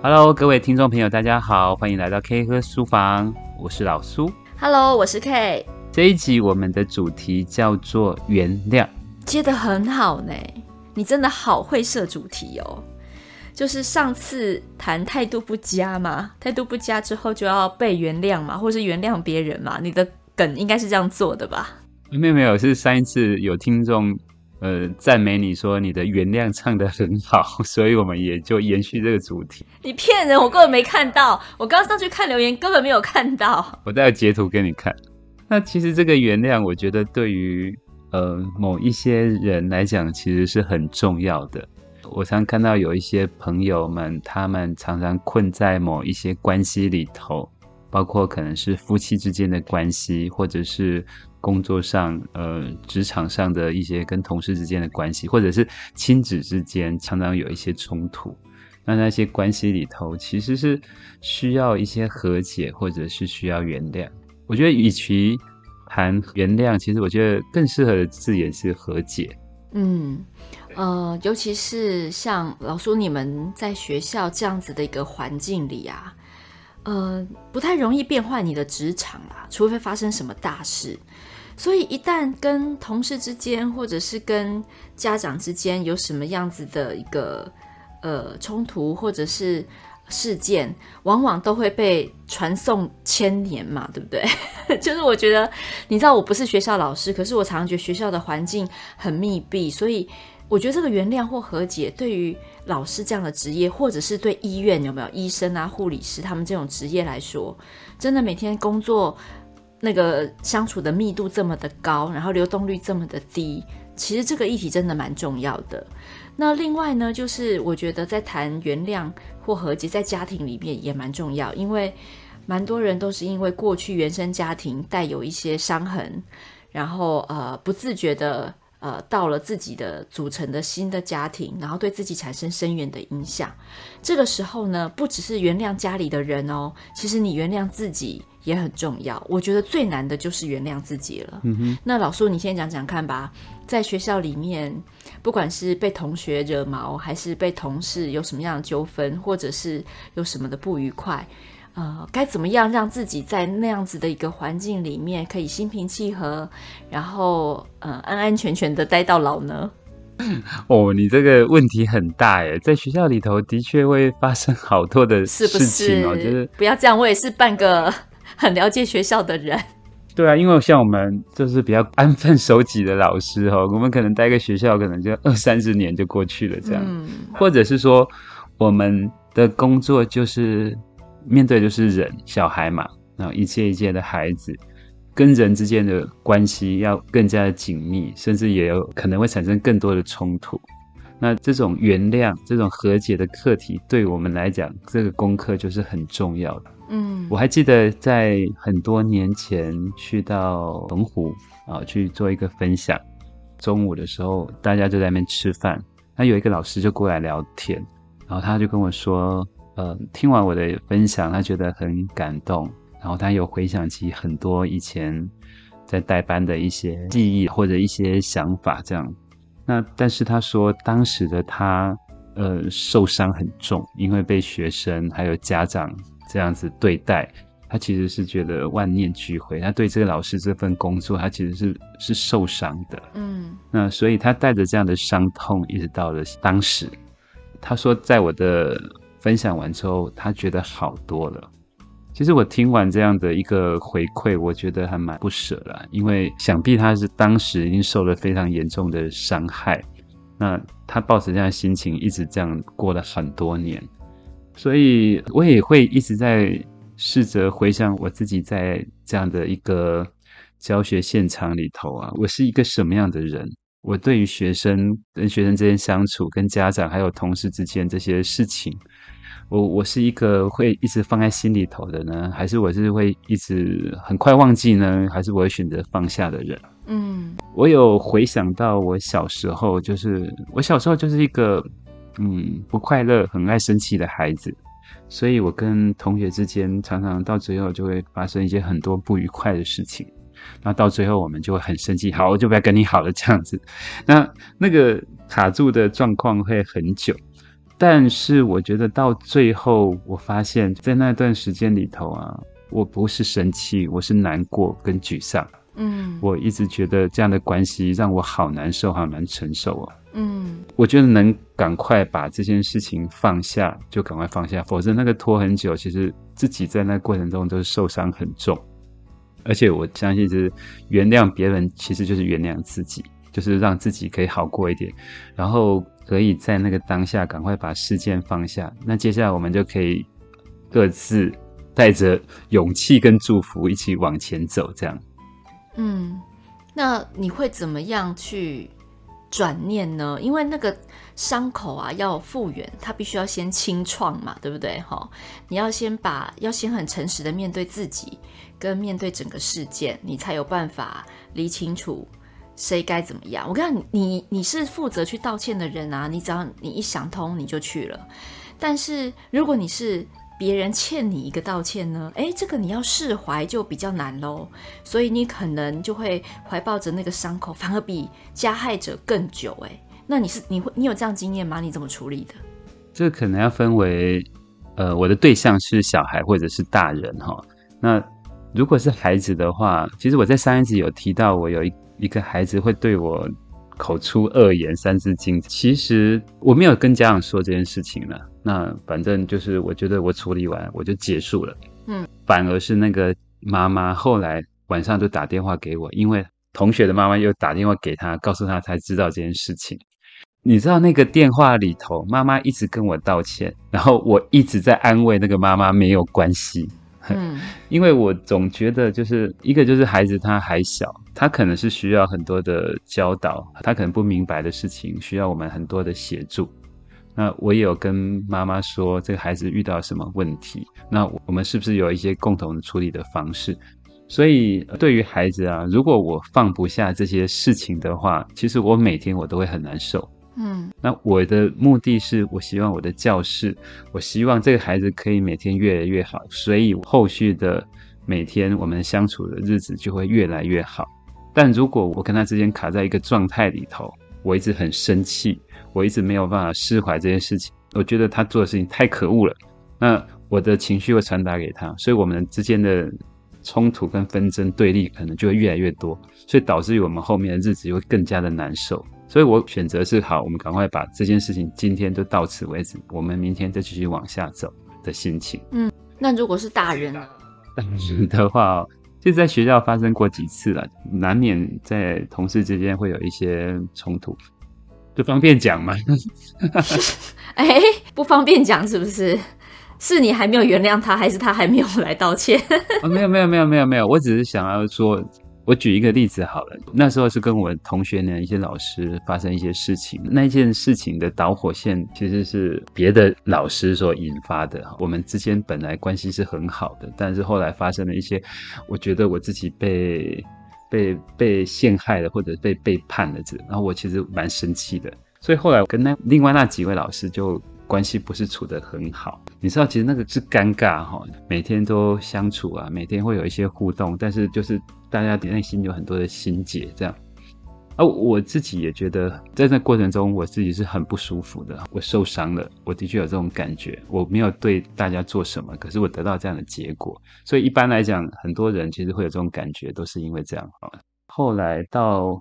Hello，各位听众朋友，大家好，欢迎来到 K 歌书房，我是老苏。Hello，我是 K。这一集我们的主题叫做原谅，接的很好呢，你真的好会设主题哦。就是上次谈态度不佳嘛，态度不佳之后就要被原谅嘛，或是原谅别人嘛，你的梗应该是这样做的吧？没有没有，是上一次有听众呃赞美你说你的原谅唱得很好，所以我们也就延续这个主题。你骗人，我根本没看到，我刚上去看留言根本没有看到。我待会截图给你看。那其实这个原谅，我觉得对于呃某一些人来讲，其实是很重要的。我常看到有一些朋友们，他们常常困在某一些关系里头，包括可能是夫妻之间的关系，或者是工作上、呃职场上的一些跟同事之间的关系，或者是亲子之间，常常有一些冲突。那那些关系里头，其实是需要一些和解，或者是需要原谅。我觉得，与其谈原谅，其实我觉得更适合的字眼是和解。嗯。呃，尤其是像老苏你们在学校这样子的一个环境里啊，呃，不太容易变坏你的职场啦，除非发生什么大事。所以一旦跟同事之间，或者是跟家长之间有什么样子的一个呃冲突，或者是事件，往往都会被传颂千年嘛，对不对？就是我觉得，你知道我不是学校老师，可是我常常觉得学校的环境很密闭，所以。我觉得这个原谅或和解，对于老师这样的职业，或者是对医院有没有医生啊、护理师他们这种职业来说，真的每天工作那个相处的密度这么的高，然后流动率这么的低，其实这个议题真的蛮重要的。那另外呢，就是我觉得在谈原谅或和解，在家庭里面也蛮重要，因为蛮多人都是因为过去原生家庭带有一些伤痕，然后呃不自觉的。呃，到了自己的组成的新的家庭，然后对自己产生深远的影响。这个时候呢，不只是原谅家里的人哦，其实你原谅自己也很重要。我觉得最难的就是原谅自己了。嗯哼。那老苏，你先讲讲看吧。在学校里面，不管是被同学惹毛，还是被同事有什么样的纠纷，或者是有什么的不愉快。呃，该怎么样让自己在那样子的一个环境里面可以心平气和，然后呃安安全全的待到老呢？哦，你这个问题很大耶，在学校里头的确会发生好多的事情哦，是不是？就是不要这样，我也是半个 很了解学校的人。对啊，因为像我们就是比较安分守己的老师哈，我们可能待个学校可能就二三十年就过去了这样，嗯、或者是说我们的工作就是。面对就是人，小孩嘛，然后一届一届的孩子，跟人之间的关系要更加的紧密，甚至也有可能会产生更多的冲突。那这种原谅、这种和解的课题，对我们来讲，这个功课就是很重要的。嗯，我还记得在很多年前去到澎湖啊去做一个分享，中午的时候大家就在那边吃饭，那有一个老师就过来聊天，然后他就跟我说。呃，听完我的分享，他觉得很感动，然后他有回想起很多以前在带班的一些记忆或者一些想法，这样。那但是他说，当时的他，呃，受伤很重，因为被学生还有家长这样子对待，他其实是觉得万念俱灰。他对这个老师这份工作，他其实是是受伤的。嗯，那所以他带着这样的伤痛，一直到了当时，他说，在我的。分享完之后，他觉得好多了。其实我听完这样的一个回馈，我觉得还蛮不舍的，因为想必他是当时已经受了非常严重的伤害。那他抱着这样的心情，一直这样过了很多年。所以我也会一直在试着回想我自己在这样的一个教学现场里头啊，我是一个什么样的人？我对于学生跟学生之间相处，跟家长还有同事之间这些事情。我我是一个会一直放在心里头的呢，还是我是会一直很快忘记呢？还是我会选择放下的人？嗯，我有回想到我小时候，就是我小时候就是一个嗯不快乐、很爱生气的孩子，所以我跟同学之间常常到最后就会发生一些很多不愉快的事情，那到最后我们就会很生气，好，我就不要跟你好了这样子，那那个卡住的状况会很久。但是我觉得到最后，我发现，在那段时间里头啊，我不是生气，我是难过跟沮丧。嗯，我一直觉得这样的关系让我好难受，好难承受啊。嗯，我觉得能赶快把这件事情放下，就赶快放下，否则那个拖很久，其实自己在那过程中都是受伤很重。而且我相信，就是原谅别人，其实就是原谅自己，就是让自己可以好过一点，然后可以在那个当下赶快把事件放下。那接下来我们就可以各自带着勇气跟祝福一起往前走，这样。嗯，那你会怎么样去转念呢？因为那个伤口啊要复原，它必须要先清创嘛，对不对？哈，你要先把，要先很诚实的面对自己，跟面对整个事件，你才有办法理清楚谁该怎么样。我看你，你是负责去道歉的人啊，你只要你一想通，你就去了。但是如果你是别人欠你一个道歉呢？诶，这个你要释怀就比较难喽，所以你可能就会怀抱着那个伤口，反而比加害者更久。诶，那你是你会你有这样经验吗？你怎么处理的？这可能要分为，呃，我的对象是小孩或者是大人哈。那如果是孩子的话，其实我在上一集有提到，我有一一个孩子会对我。口出恶言、三字经，其实我没有跟家长说这件事情了。那反正就是，我觉得我处理完我就结束了。嗯，反而是那个妈妈后来晚上就打电话给我，因为同学的妈妈又打电话给他，告诉他才知道这件事情。你知道那个电话里头，妈妈一直跟我道歉，然后我一直在安慰那个妈妈没有关系。嗯，因为我总觉得就是一个就是孩子他还小，他可能是需要很多的教导，他可能不明白的事情需要我们很多的协助。那我也有跟妈妈说这个孩子遇到什么问题，那我们是不是有一些共同的处理的方式？所以对于孩子啊，如果我放不下这些事情的话，其实我每天我都会很难受。嗯，那我的目的是我希望我的教室，我希望这个孩子可以每天越来越好，所以后续的每天我们相处的日子就会越来越好。但如果我跟他之间卡在一个状态里头，我一直很生气，我一直没有办法释怀这件事情，我觉得他做的事情太可恶了，那我的情绪会传达给他，所以我们之间的冲突跟纷争对立可能就会越来越多，所以导致于我们后面的日子就会更加的难受。所以我选择是好，我们赶快把这件事情今天就到此为止，我们明天再继续往下走的心情。嗯，那如果是大人呢？大人的话，就在学校发生过几次了，难免在同事之间会有一些冲突，就方便讲吗？哎、欸，不方便讲是不是？是你还没有原谅他，还是他还没有来道歉？哦，没有没有没有没有没有，我只是想要说。我举一个例子好了，那时候是跟我同学呢一些老师发生一些事情，那件事情的导火线其实是别的老师所引发的。我们之间本来关系是很好的，但是后来发生了一些，我觉得我自己被被被陷害了，或者被背叛了，这然后我其实蛮生气的，所以后来我跟那另外那几位老师就。关系不是处得很好，你知道，其实那个是尴尬哈，每天都相处啊，每天会有一些互动，但是就是大家的内心有很多的心结这样。而我自己也觉得，在那过程中，我自己是很不舒服的，我受伤了，我的确有这种感觉，我没有对大家做什么，可是我得到这样的结果，所以一般来讲，很多人其实会有这种感觉，都是因为这样哈。后来到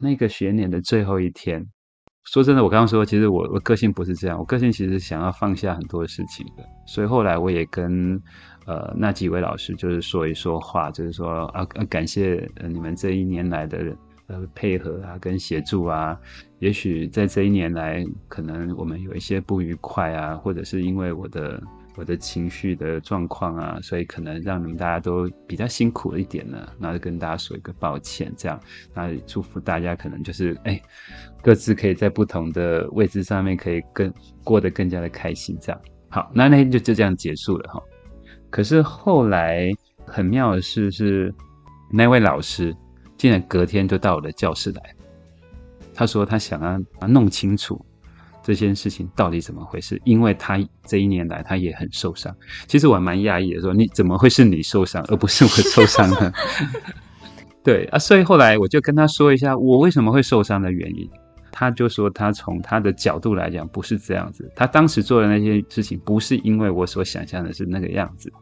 那个学年的最后一天。说真的，我刚刚说，其实我我个性不是这样，我个性其实想要放下很多事情的，所以后来我也跟呃那几位老师就是说一说话，就是说啊感谢你们这一年来的呃配合啊跟协助啊，也许在这一年来可能我们有一些不愉快啊，或者是因为我的。我的情绪的状况啊，所以可能让你们大家都比较辛苦一点呢，那就跟大家说一个抱歉，这样，那祝福大家可能就是哎、各自可以在不同的位置上面可以更过得更加的开心，这样。好，那那天就就这样结束了哈。可是后来很妙的事是，那位老师竟然隔天就到我的教室来，他说他想要弄清楚。这件事情到底怎么回事？因为他这一年来他也很受伤。其实我还蛮讶异的，说你怎么会是你受伤，而不是我受伤呢？对啊，所以后来我就跟他说一下我为什么会受伤的原因。他就说他从他的角度来讲不是这样子，他当时做的那些事情不是因为我所想象的是那个样子。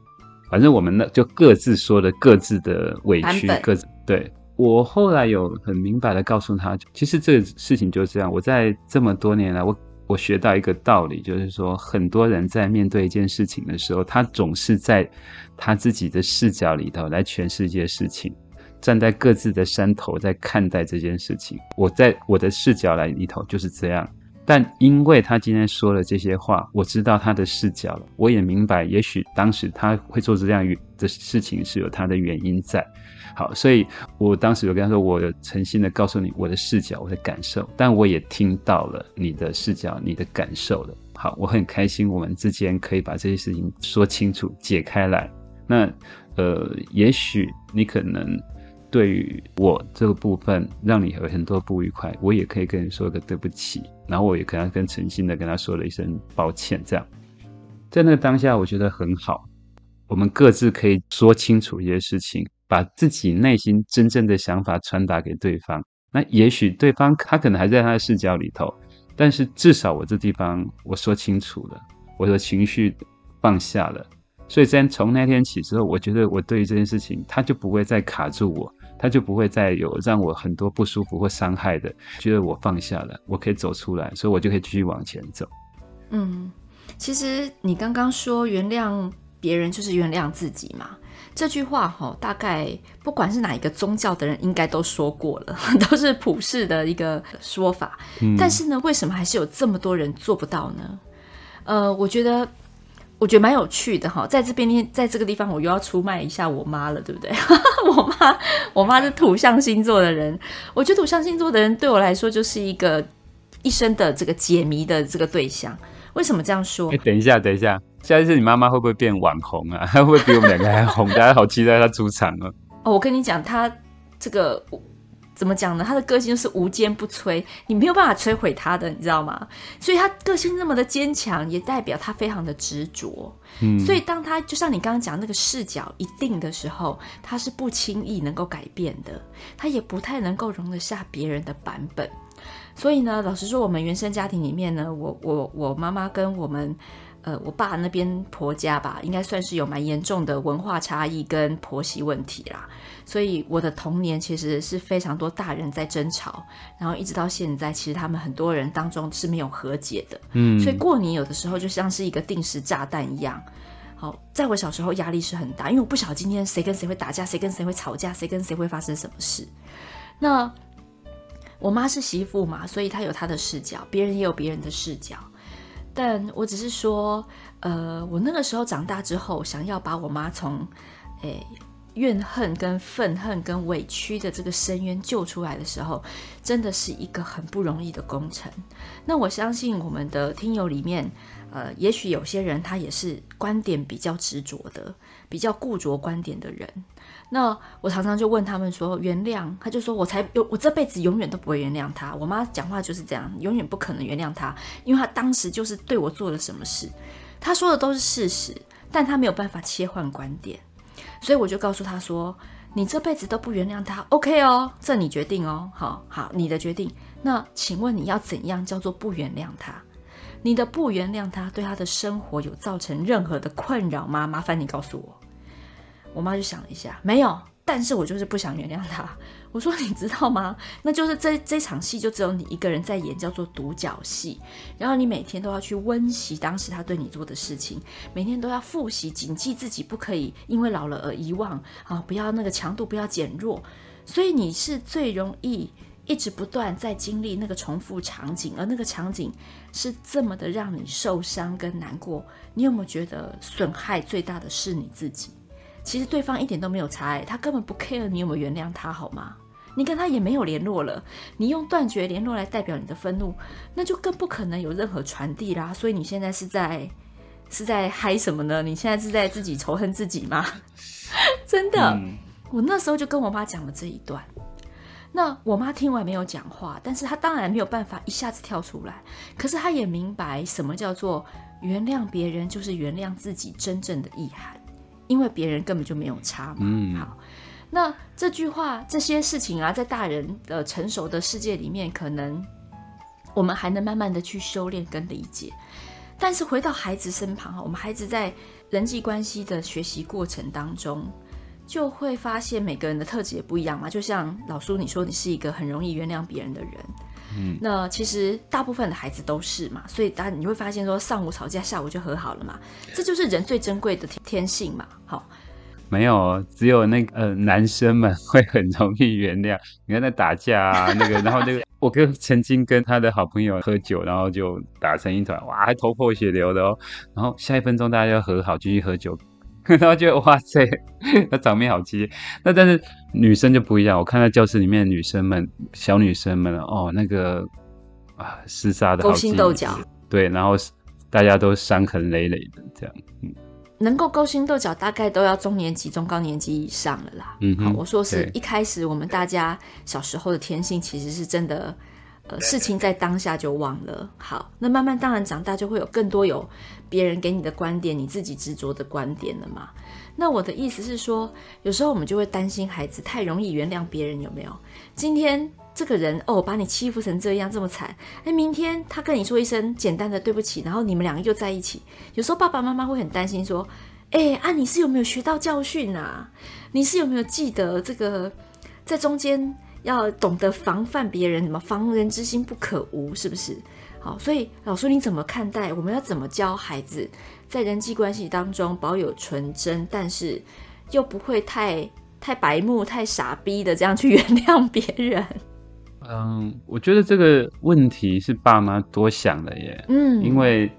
反正我们呢就各自说的各自的委屈，各自对。我后来有很明白的告诉他，其实这个事情就是这样。我在这么多年来，我我学到一个道理，就是说，很多人在面对一件事情的时候，他总是在他自己的视角里头来诠释一件事情，站在各自的山头在看待这件事情。我在我的视角来里头就是这样，但因为他今天说了这些话，我知道他的视角了，我也明白，也许当时他会做这样的事情是有他的原因在。好，所以我当时有跟他说，我有诚心的告诉你我的视角，我的感受，但我也听到了你的视角，你的感受了。好，我很开心，我们之间可以把这些事情说清楚、解开来。那呃，也许你可能对于我这个部分让你有很多不愉快，我也可以跟你说个对不起，然后我也可能跟诚心的跟他说了一声抱歉。这样，在那个当下，我觉得很好，我们各自可以说清楚一些事情。把自己内心真正的想法传达给对方，那也许对方他可能还在他的视角里头，但是至少我这地方我说清楚了，我的情绪放下了，所以在从那天起之后，我觉得我对于这件事情，他就不会再卡住我，他就不会再有让我很多不舒服或伤害的，觉得我放下了，我可以走出来，所以我就可以继续往前走。嗯，其实你刚刚说原谅别人就是原谅自己嘛。这句话哈，大概不管是哪一个宗教的人，应该都说过了，都是普世的一个说法。嗯。但是呢，为什么还是有这么多人做不到呢？呃，我觉得，我觉得蛮有趣的哈。在这边，在这个地方，我又要出卖一下我妈了，对不对？我妈，我妈是土象星座的人。我觉得土象星座的人对我来说，就是一个一生的这个解谜的这个对象。为什么这样说？哎，等一下，等一下。下一次你妈妈会不会变网红啊？会 不会比我们两个还红？大家好期待她出场哦！哦，我跟你讲，她这个怎么讲呢？他的个性就是无坚不摧，你没有办法摧毁他的，你知道吗？所以他个性那么的坚强，也代表他非常的执着。嗯，所以当他就像你刚刚讲那个视角一定的时候，他是不轻易能够改变的，他也不太能够容得下别人的版本。所以呢，老实说，我们原生家庭里面呢，我我我妈妈跟我们。呃，我爸那边婆家吧，应该算是有蛮严重的文化差异跟婆媳问题啦，所以我的童年其实是非常多大人在争吵，然后一直到现在，其实他们很多人当中是没有和解的，嗯，所以过年有的时候就像是一个定时炸弹一样。好，在我小时候压力是很大，因为我不晓得今天谁跟谁会打架，谁跟谁会吵架，谁跟谁会发生什么事。那我妈是媳妇嘛，所以她有她的视角，别人也有别人的视角。但我只是说，呃，我那个时候长大之后，想要把我妈从，诶，怨恨跟愤恨跟委屈的这个深渊救出来的时候，真的是一个很不容易的工程。那我相信我们的听友里面，呃，也许有些人他也是观点比较执着的，比较固着观点的人。那我常常就问他们说，原谅，他就说我才有，我这辈子永远都不会原谅他。我妈讲话就是这样，永远不可能原谅他，因为他当时就是对我做了什么事。他说的都是事实，但他没有办法切换观点，所以我就告诉他说，你这辈子都不原谅他，OK 哦，这你决定哦，好好，你的决定。那请问你要怎样叫做不原谅他？你的不原谅他对他的生活有造成任何的困扰吗？麻烦你告诉我。我妈就想了一下，没有，但是我就是不想原谅他。我说，你知道吗？那就是这这场戏就只有你一个人在演，叫做独角戏。然后你每天都要去温习当时他对你做的事情，每天都要复习，谨记自己不可以因为老了而遗忘啊，不要那个强度不要减弱。所以你是最容易一直不断在经历那个重复场景，而那个场景是这么的让你受伤跟难过。你有没有觉得损害最大的是你自己？其实对方一点都没有差，他根本不 care 你有没有原谅他，好吗？你跟他也没有联络了，你用断绝联络来代表你的愤怒，那就更不可能有任何传递啦。所以你现在是在是在嗨什么呢？你现在是在自己仇恨自己吗？真的，嗯，我那时候就跟我妈讲了这一段，那我妈听完没有讲话，但是她当然没有办法一下子跳出来，可是她也明白什么叫做原谅别人，就是原谅自己真正的意涵。因为别人根本就没有差嘛。嗯，好，那这句话这些事情啊，在大人的成熟的世界里面，可能我们还能慢慢的去修炼跟理解。但是回到孩子身旁哈，我们孩子在人际关系的学习过程当中，就会发现每个人的特质也不一样嘛。就像老苏你说，你是一个很容易原谅别人的人，嗯，那其实大部分的孩子都是嘛。所以当然你会发现说，上午吵架，下午就和好了嘛。这就是人最珍贵的天性嘛。好。没有，只有那个呃男生们会很容易原谅。你看那打架啊，那个，然后那个，我跟曾经跟他的好朋友喝酒，然后就打成一团，哇，还头破血流的哦。然后下一分钟大家要和好，继续喝酒，然后觉得哇塞，那场面好激烈。那但是女生就不一样，我看到教室里面的女生们，小女生们哦，那个啊厮杀的勾心斗角，对，然后大家都伤痕累累的这样，嗯。能够勾心斗角，大概都要中年级、中高年级以上了啦。嗯，好，我说是一开始我们大家小时候的天性，其实是真的，呃，事情在当下就忘了。好，那慢慢当然长大就会有更多有别人给你的观点，你自己执着的观点了嘛。那我的意思是说，有时候我们就会担心孩子太容易原谅别人，有没有？今天。这个人哦，把你欺负成这样这么惨，哎，明天他跟你说一声简单的对不起，然后你们两个又在一起。有时候爸爸妈妈会很担心，说，哎，啊，你是有没有学到教训啊？你是有没有记得这个在中间要懂得防范别人，什么防人之心不可无，是不是？好，所以老师你怎么看待？我们要怎么教孩子在人际关系当中保有纯真，但是又不会太太白目、太傻逼的这样去原谅别人？嗯，我觉得这个问题是爸妈多想的耶。嗯，因为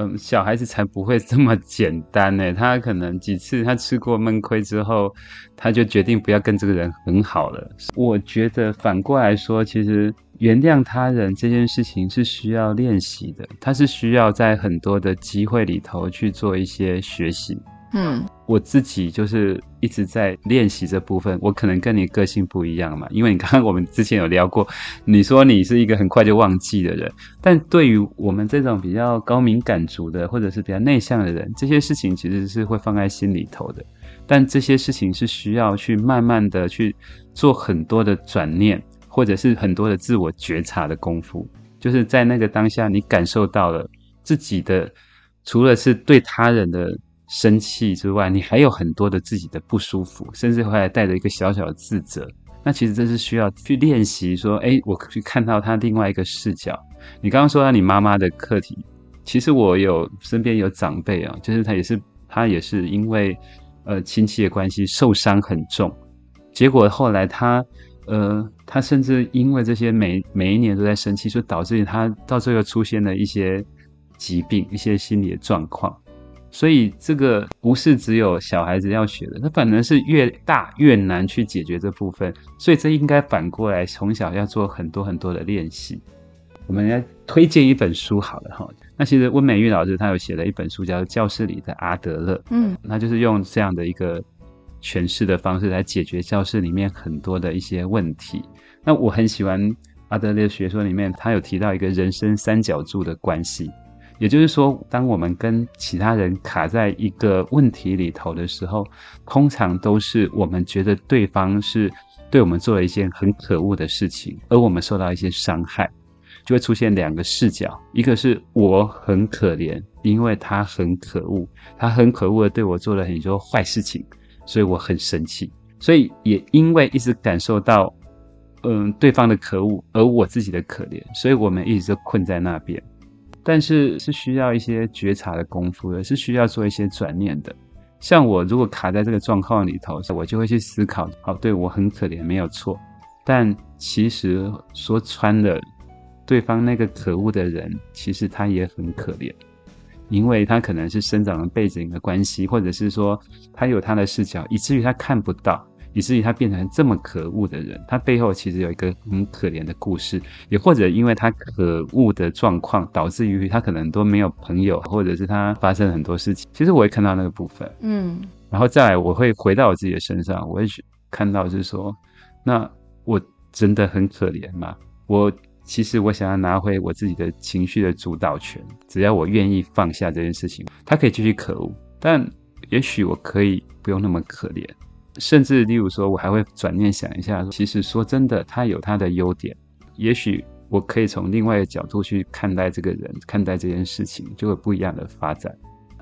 嗯，小孩子才不会这么简单呢。他可能几次他吃过闷亏之后，他就决定不要跟这个人很好了。我觉得反过来说，其实原谅他人这件事情是需要练习的，他是需要在很多的机会里头去做一些学习。嗯，我自己就是一直在练习这部分。我可能跟你个性不一样嘛，因为你刚刚我们之前有聊过，你说你是一个很快就忘记的人，但对于我们这种比较高敏感族的，或者是比较内向的人，这些事情其实是会放在心里头的。但这些事情是需要去慢慢的去做很多的转念，或者是很多的自我觉察的功夫，就是在那个当下，你感受到了自己的，除了是对他人的。生气之外，你还有很多的自己的不舒服，甚至会带着一个小小的自责。那其实这是需要去练习，说，哎，我去看到他另外一个视角。你刚刚说到你妈妈的课题，其实我有身边有长辈啊，就是他也是他也是因为呃亲戚的关系受伤很重，结果后来他呃他甚至因为这些每每一年都在生气，所以导致他到最后出现了一些疾病，一些心理的状况。所以这个不是只有小孩子要学的，它反而是越大越难去解决这部分。所以这应该反过来，从小要做很多很多的练习。我们来推荐一本书好了哈。那其实温美玉老师他有写了一本书，叫《教室里的阿德勒》。嗯，那就是用这样的一个诠释的方式来解决教室里面很多的一些问题。那我很喜欢阿德勒学说里面，他有提到一个人生三角柱的关系。也就是说，当我们跟其他人卡在一个问题里头的时候，通常都是我们觉得对方是对我们做了一件很可恶的事情，而我们受到一些伤害，就会出现两个视角：一个是我很可怜，因为他很可恶，他很可恶的对我做了很多坏事情，所以我很生气。所以也因为一直感受到，嗯，对方的可恶，而我自己的可怜，所以我们一直就困在那边。但是是需要一些觉察的功夫的，是需要做一些转念的。像我如果卡在这个状况里头，我就会去思考：好，对，我很可怜，没有错。但其实说穿了，对方那个可恶的人，其实他也很可怜，因为他可能是生长的背景的关系，或者是说他有他的视角，以至于他看不到。以至于他变成这么可恶的人，他背后其实有一个很可怜的故事，也或者因为他可恶的状况，导致于他可能都没有朋友，或者是他发生了很多事情。其实我会看到那个部分，嗯，然后再来我会回到我自己的身上，我会去看到就是说，那我真的很可怜嘛？我其实我想要拿回我自己的情绪的主导权，只要我愿意放下这件事情，他可以继续可恶，但也许我可以不用那么可怜。甚至，例如说，我还会转念想一下，其实说真的，他有他的优点。也许我可以从另外一个角度去看待这个人，看待这件事情，就会不一样的发展。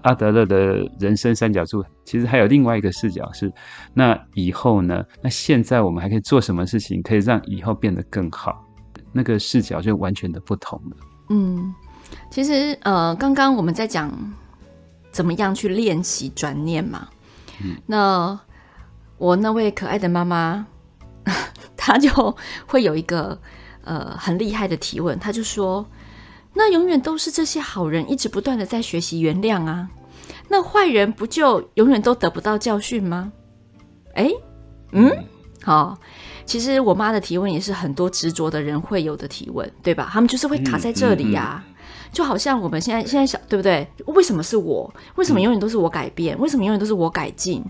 阿德勒的人生三角柱其实还有另外一个视角是，那以后呢？那现在我们还可以做什么事情，可以让以后变得更好？那个视角就完全的不同了。嗯，其实呃，刚刚我们在讲怎么样去练习转念嘛。嗯，那我那位可爱的妈妈，她就会有一个呃很厉害的提问，她就说。那永远都是这些好人一直不断的在学习原谅啊，那坏人不就永远都得不到教训吗？哎，嗯，好，其实我妈的提问也是很多执着的人会有的提问，对吧？他们就是会卡在这里呀，就好像我们现在现在想，对不对？为什么是我？为什么永远都是我改变？为什么永远都是我改进？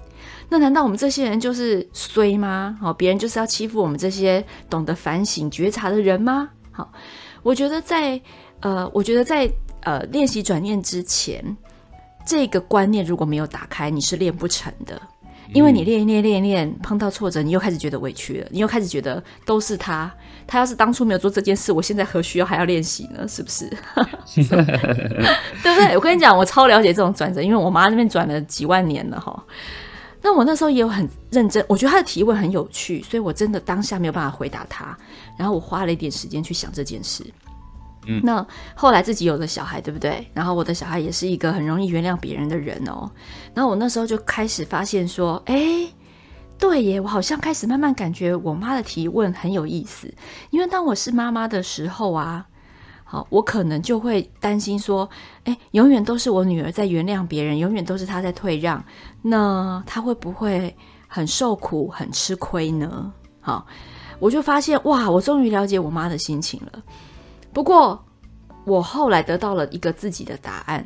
那难道我们这些人就是衰吗？好，别人就是要欺负我们这些懂得反省觉察的人吗？好，我觉得在。呃，我觉得在呃练习转念之前，这个观念如果没有打开，你是练不成的。因为你练一练练一练，碰到挫折，你又开始觉得委屈了，你又开始觉得都是他。他要是当初没有做这件事，我现在何需要还要练习呢？是不是？对不对？我跟你讲，我超了解这种转折，因为我妈那边转了几万年了哈。那我那时候也有很认真，我觉得他的提问很有趣，所以我真的当下没有办法回答他。然后我花了一点时间去想这件事。那后来自己有了小孩，对不对？然后我的小孩也是一个很容易原谅别人的人哦。然后我那时候就开始发现说，哎，对耶，我好像开始慢慢感觉我妈的提问很有意思。因为当我是妈妈的时候啊，好，我可能就会担心说，哎，永远都是我女儿在原谅别人，永远都是她在退让，那她会不会很受苦、很吃亏呢？好，我就发现哇，我终于了解我妈的心情了。不过，我后来得到了一个自己的答案。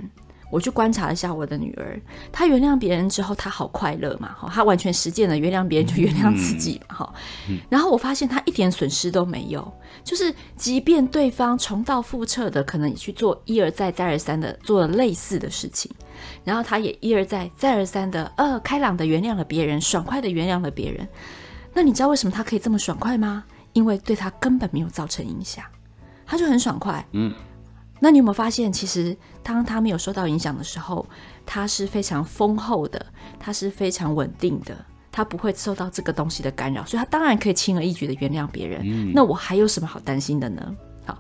我去观察了一下我的女儿，她原谅别人之后，她好快乐嘛？哈，她完全实践了原谅别人就原谅自己嘛？哈、嗯。然后我发现她一点损失都没有，就是即便对方重蹈覆辙的，可能也去做一而再、再而三的做了类似的事情，然后她也一而再、再而三的呃开朗的原谅了别人，爽快的原谅了别人。那你知道为什么她可以这么爽快吗？因为对她根本没有造成影响。她就很爽快，嗯，那你有没有发现，其实当他没有受到影响的时候，他是非常丰厚的，他是非常稳定的，他不会受到这个东西的干扰，所以他当然可以轻而易举的原谅别人。嗯，那我还有什么好担心的呢？好，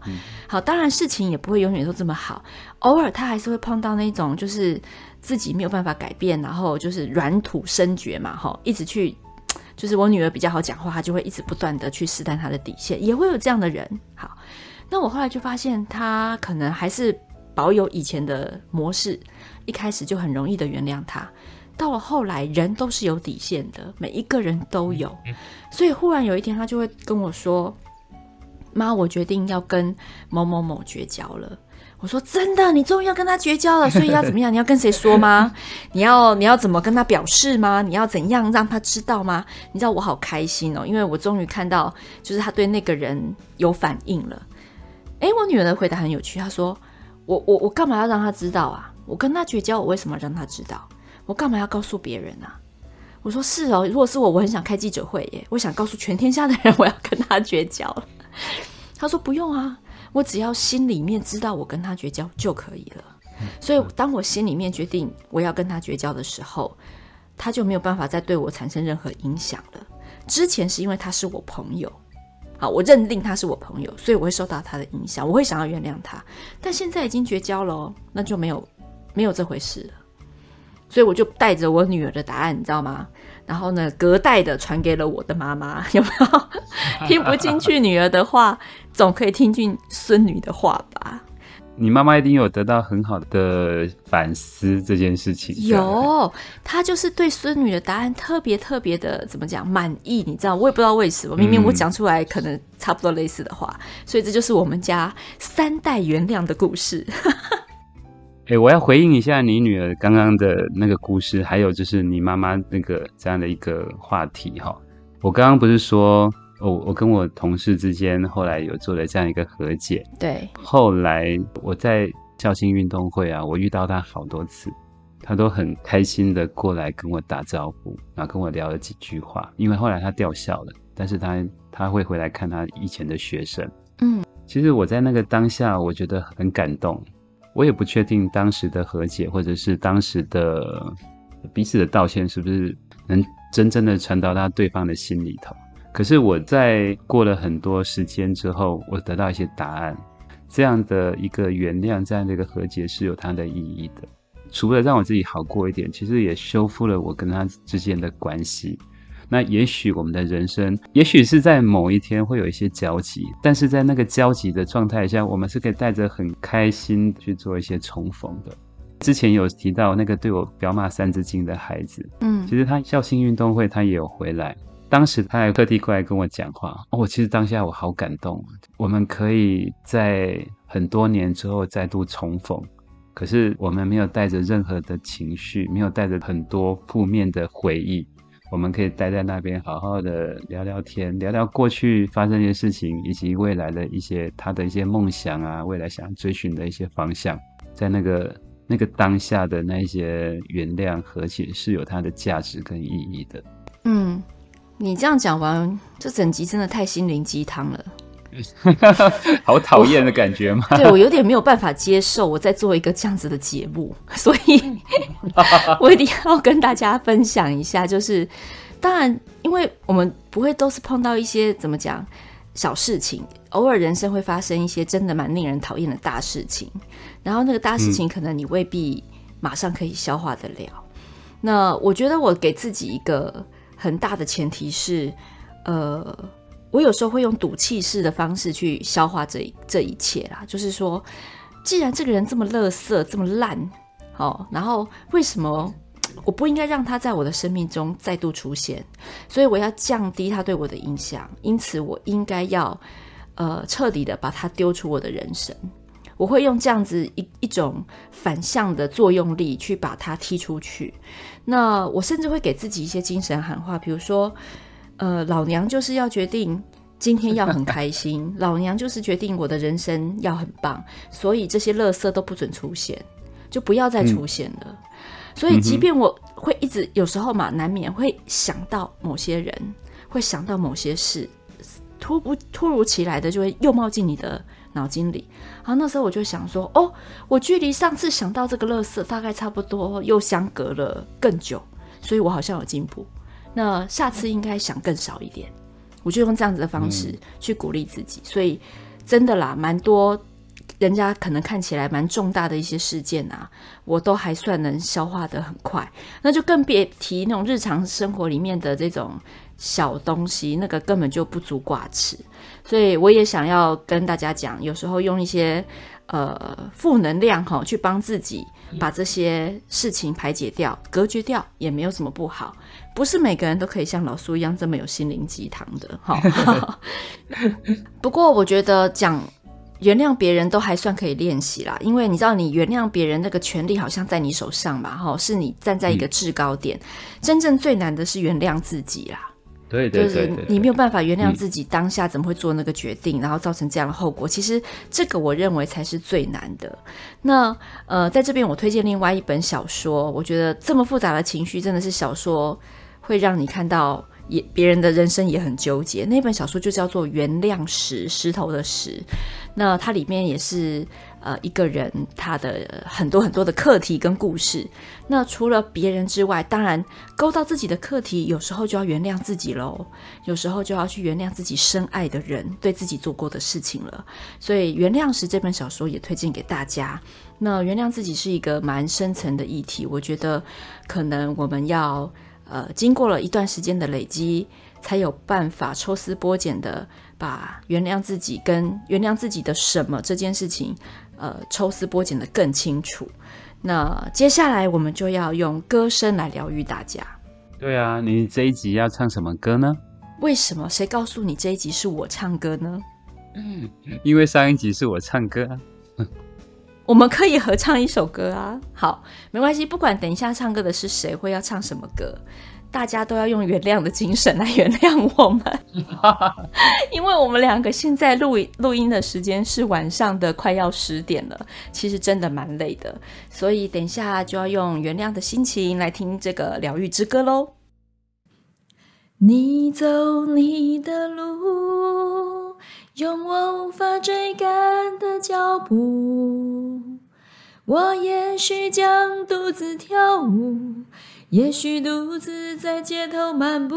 好，当然事情也不会永远都这么好，偶尔他还是会碰到那种就是自己没有办法改变，然后就是软土生绝嘛，哈，一直去，就是我女儿比较好讲话，她就会一直不断的去试探她的底线，也会有这样的人，好。那我后来就发现，他可能还是保有以前的模式，一开始就很容易的原谅他。到了后来，人都是有底线的，每一个人都有。所以忽然有一天，他就会跟我说：“妈，我决定要跟某某某绝交了。”我说：“真的？你终于要跟他绝交了？所以要怎么样？你要跟谁说吗？你要你要怎么跟他表示吗？你要怎样让他知道吗？你知道我好开心哦，因为我终于看到，就是他对那个人有反应了。”哎，我女儿的回答很有趣。她说：“我我我干嘛要让他知道啊？我跟他绝交，我为什么让他知道？我干嘛要告诉别人啊？”我说：“是哦，如果是我，我很想开记者会耶，我想告诉全天下的人，我要跟他绝交了。”她说：“不用啊，我只要心里面知道我跟他绝交就可以了。所以，当我心里面决定我要跟他绝交的时候，他就没有办法再对我产生任何影响了。之前是因为他是我朋友。”好，我认定他是我朋友，所以我会受到他的影响，我会想要原谅他。但现在已经绝交了，那就没有没有这回事了。所以我就带着我女儿的答案，你知道吗？然后呢，隔代的传给了我的妈妈，有没有？听不进去女儿的话，总可以听进孙女的话吧。你妈妈一定有得到很好的反思这件事情。有，她就是对孙女的答案特别特别的怎么讲满意，你知道？我也不知道为什么，明明我讲出来可能差不多类似的话，嗯、所以这就是我们家三代原谅的故事。哎、欸，我要回应一下你女儿刚刚的那个故事，还有就是你妈妈那个这样的一个话题哈。我刚刚不是说。我我跟我同事之间后来有做了这样一个和解。对，后来我在校庆运动会啊，我遇到他好多次，他都很开心的过来跟我打招呼，然后跟我聊了几句话。因为后来他调校了，但是他他会回来看他以前的学生。嗯，其实我在那个当下，我觉得很感动。我也不确定当时的和解，或者是当时的彼此的道歉，是不是能真正的传到到对方的心里头。可是我在过了很多时间之后，我得到一些答案。这样的一个原谅，这样的一个和解是有它的意义的。除了让我自己好过一点，其实也修复了我跟他之间的关系。那也许我们的人生，也许是在某一天会有一些交集，但是在那个交集的状态下，我们是可以带着很开心去做一些重逢的。之前有提到那个对我表骂三字经的孩子，嗯，其实他校庆运动会他也有回来，当时他还特地过来跟我讲话。哦，其实当下我好感动，我们可以在很多年之后再度重逢，可是我们没有带着任何的情绪，没有带着很多负面的回忆。我们可以待在那边，好好的聊聊天，聊聊过去发生的事情，以及未来的一些他的一些梦想啊，未来想要追寻的一些方向，在那个那个当下的那些原谅和解是有它的价值跟意义的。嗯，你这样讲完，这整集真的太心灵鸡汤了。好讨厌的感觉吗？对，我有点没有办法接受，我在做一个这样子的节目，所以 我一定要跟大家分享一下。就是，当然，因为我们不会都是碰到一些怎么讲小事情，偶尔人生会发生一些真的蛮令人讨厌的大事情，然后那个大事情可能你未必马上可以消化得了。嗯、那我觉得我给自己一个很大的前提是，呃。我有时候会用赌气式的方式去消化这这一切啦，就是说，既然这个人这么垃圾，这么烂，哦，然后为什么我不应该让他在我的生命中再度出现？所以我要降低他对我的影响，因此我应该要呃彻底的把他丢出我的人生。我会用这样子一一种反向的作用力去把它踢出去。那我甚至会给自己一些精神喊话，比如说。呃，老娘就是要决定今天要很开心，老娘就是决定我的人生要很棒，所以这些垃圾都不准出现，就不要再出现了。嗯、所以，即便我会一直有时候嘛，难免会想到某些人，会想到某些事，突不突如其来的就会又冒进你的脑筋里。然后那时候我就想说，哦，我距离上次想到这个乐色大概差不多又相隔了更久，所以我好像有进步。那下次应该想更少一点，我就用这样子的方式去鼓励自己。嗯、所以真的啦，蛮多人家可能看起来蛮重大的一些事件啊，我都还算能消化得很快。那就更别提那种日常生活里面的这种小东西，那个根本就不足挂齿。所以我也想要跟大家讲，有时候用一些呃负能量哈，去帮自己把这些事情排解掉、隔绝掉，也没有什么不好。不是每个人都可以像老苏一样这么有心灵鸡汤的哈。不过我觉得讲原谅别人都还算可以练习啦，因为你知道你原谅别人那个权利好像在你手上嘛，哈，是你站在一个制高点。嗯、真正最难的是原谅自己啦。对对对，就是你没有办法原谅自己当下怎么会做那个决定，嗯、然后造成这样的后果。其实这个我认为才是最难的。那呃，在这边我推荐另外一本小说，我觉得这么复杂的情绪真的是小说。会让你看到也别人的人生也很纠结。那本小说就叫做《原谅石》，石头的石。那它里面也是呃一个人他的很多很多的课题跟故事。那除了别人之外，当然勾到自己的课题，有时候就要原谅自己喽。有时候就要去原谅自己深爱的人对自己做过的事情了。所以《原谅是》这本小说也推荐给大家。那原谅自己是一个蛮深层的议题，我觉得可能我们要。呃，经过了一段时间的累积，才有办法抽丝剥茧的把原谅自己跟原谅自己的什么这件事情，呃，抽丝剥茧的更清楚。那接下来我们就要用歌声来疗愈大家。对啊，你这一集要唱什么歌呢？为什么？谁告诉你这一集是我唱歌呢？嗯，因为上一集是我唱歌啊。我们可以合唱一首歌啊！好，没关系，不管等一下唱歌的是谁，会要唱什么歌，大家都要用原谅的精神来原谅我们，因为我们两个现在录录音的时间是晚上的快要十点了，其实真的蛮累的，所以等一下就要用原谅的心情来听这个疗愈之歌喽。你走你的路。用我无法追赶的脚步。我也许将独自跳舞，也许独自在街头漫步。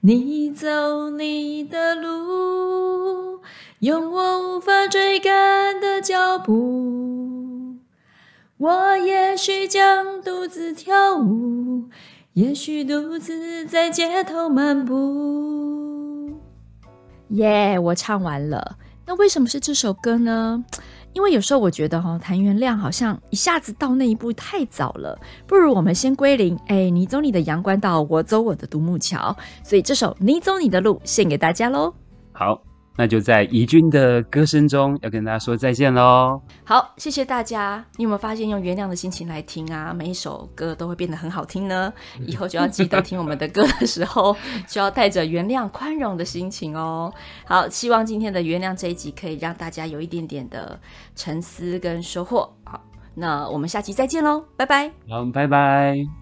你走你的路，用我无法追赶的脚步。我也许将独自跳舞，也许独自在街头漫步。耶我唱完了。那为什么是这首歌呢？因为有时候我觉得哈、哦，谈原谅好像一下子到那一步太早了，不如我们先归零。哎，你走你的阳关道，我走我的独木桥。所以这首《你走你的路》献给大家喽。好。那就在怡君的歌声中，要跟大家说再见喽。好，谢谢大家。你有没有发现，用原谅的心情来听啊，每一首歌都会变得很好听呢？以后就要记得听我们的歌的时候，就要带着原谅、宽容的心情哦。好，希望今天的原谅这一集可以让大家有一点点的沉思跟收获。好，那我们下期再见喽，拜拜。好，拜拜。